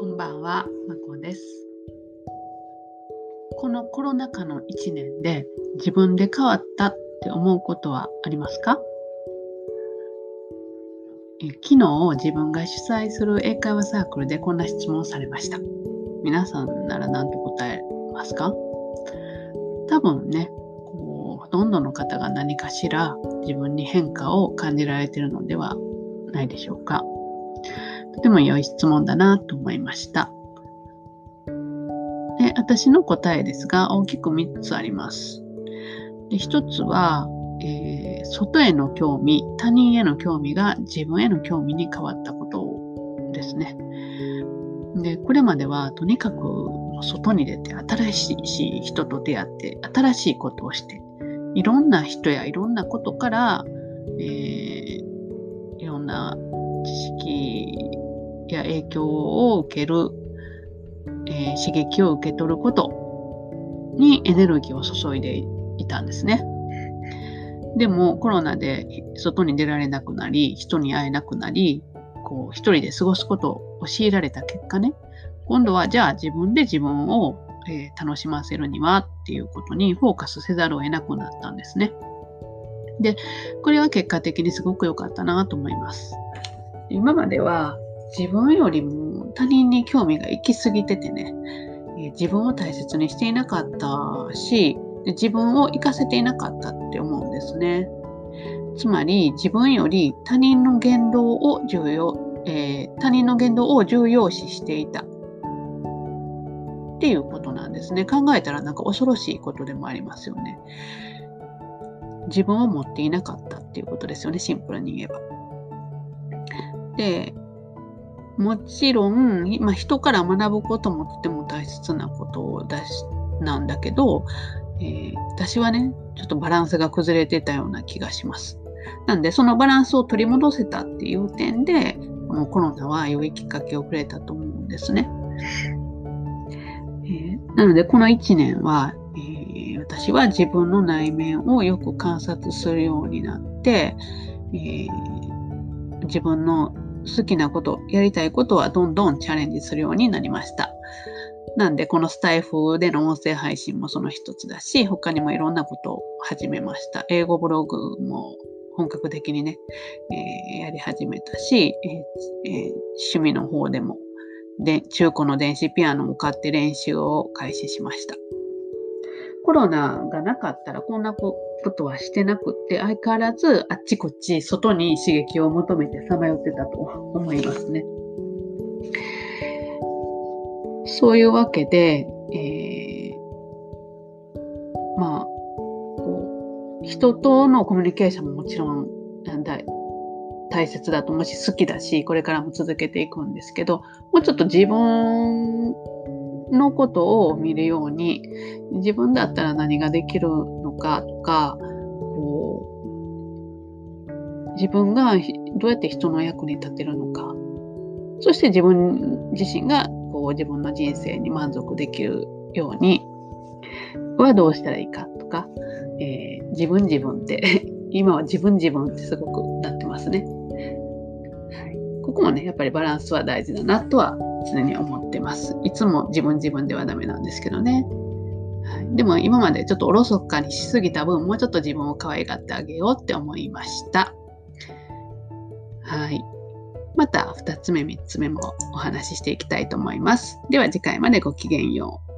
こんばんは、まこです。このコロナ禍の1年で自分で変わったって思うことはありますか？え昨日自分が主催する英会話サークルでこんな質問されました。皆さんなら何と答えますか？多分ねこうほとんどの方が何かしら自分に変化を感じられてるのではないでしょうか。とても良い質問だなと思いました。で私の答えですが大きく3つあります。で1つは、えー、外への興味他人への興味が自分への興味に変わったことですね。でこれまではとにかく外に出て新しい人と出会って新しいことをしていろんな人やいろんなことから、えー、いろんなや影響を受ける、えー、刺激を受け取ることにエネルギーを注いでいたんですね。でもコロナで外に出られなくなり人に会えなくなりこう一人で過ごすことを強いられた結果ね今度はじゃあ自分で自分を、えー、楽しませるにはっていうことにフォーカスせざるを得なくなったんですね。でこれは結果的にすごく良かったなと思います。今までは自分よりも他人に興味が行き過ぎててね、え自分を大切にしていなかったし自分を生かせていなかったって思うんですね。つまり自分より他人の言動を重要、えー、他人の言動を重要視していたっていうことなんですね。考えたらなんか恐ろしいことでもありますよね。自分を持っていなかったっていうことですよね、シンプルに言えば。で、もちろん、まあ、人から学ぶこともとても大切なことだしなんだけど、えー、私はね、ちょっとバランスが崩れてたような気がします。なんで、そのバランスを取り戻せたっていう点で、このコロナは良いきっかけをくれたと思うんですね。えー、なので、この1年は、えー、私は自分の内面をよく観察するようになって、えー自分の好きなこと、やりたいことはどんどんチャレンジするようになりました。なんで、このスタイフでの音声配信もその一つだし、他にもいろんなことを始めました。英語ブログも本格的にね、えー、やり始めたし、えー、趣味の方でもで、中古の電子ピアノを買って練習を開始しました。コロナがなかったらこんなことはしてなくって、相変わらずあっちこっち外に刺激を求めてさまよってたと思いますね。そういうわけで、えー、まあ、こう人とのコミュニケーションももちろん大切だと思うし好きだしこれからも続けていくんですけどもうちょっと自分のことを見るように自分だったら何ができるのかとかこう自分がどうやって人の役に立てるのかそして自分自身がこう自分の人生に満足できるようにはどうしたらいいかとか、えー、自分自分って 今は自分自分ってすごくなってますね。ここもねやっぱりバランスは大事だなとは常に思ってます。いつも自分自分ではダメなんですけどね。はい、でも今までちょっとおろそかにしすぎた分、もうちょっと自分を可愛がってあげようって思いました。はい。また2つ目、3つ目もお話ししていきたいと思います。では次回までごきげんよう。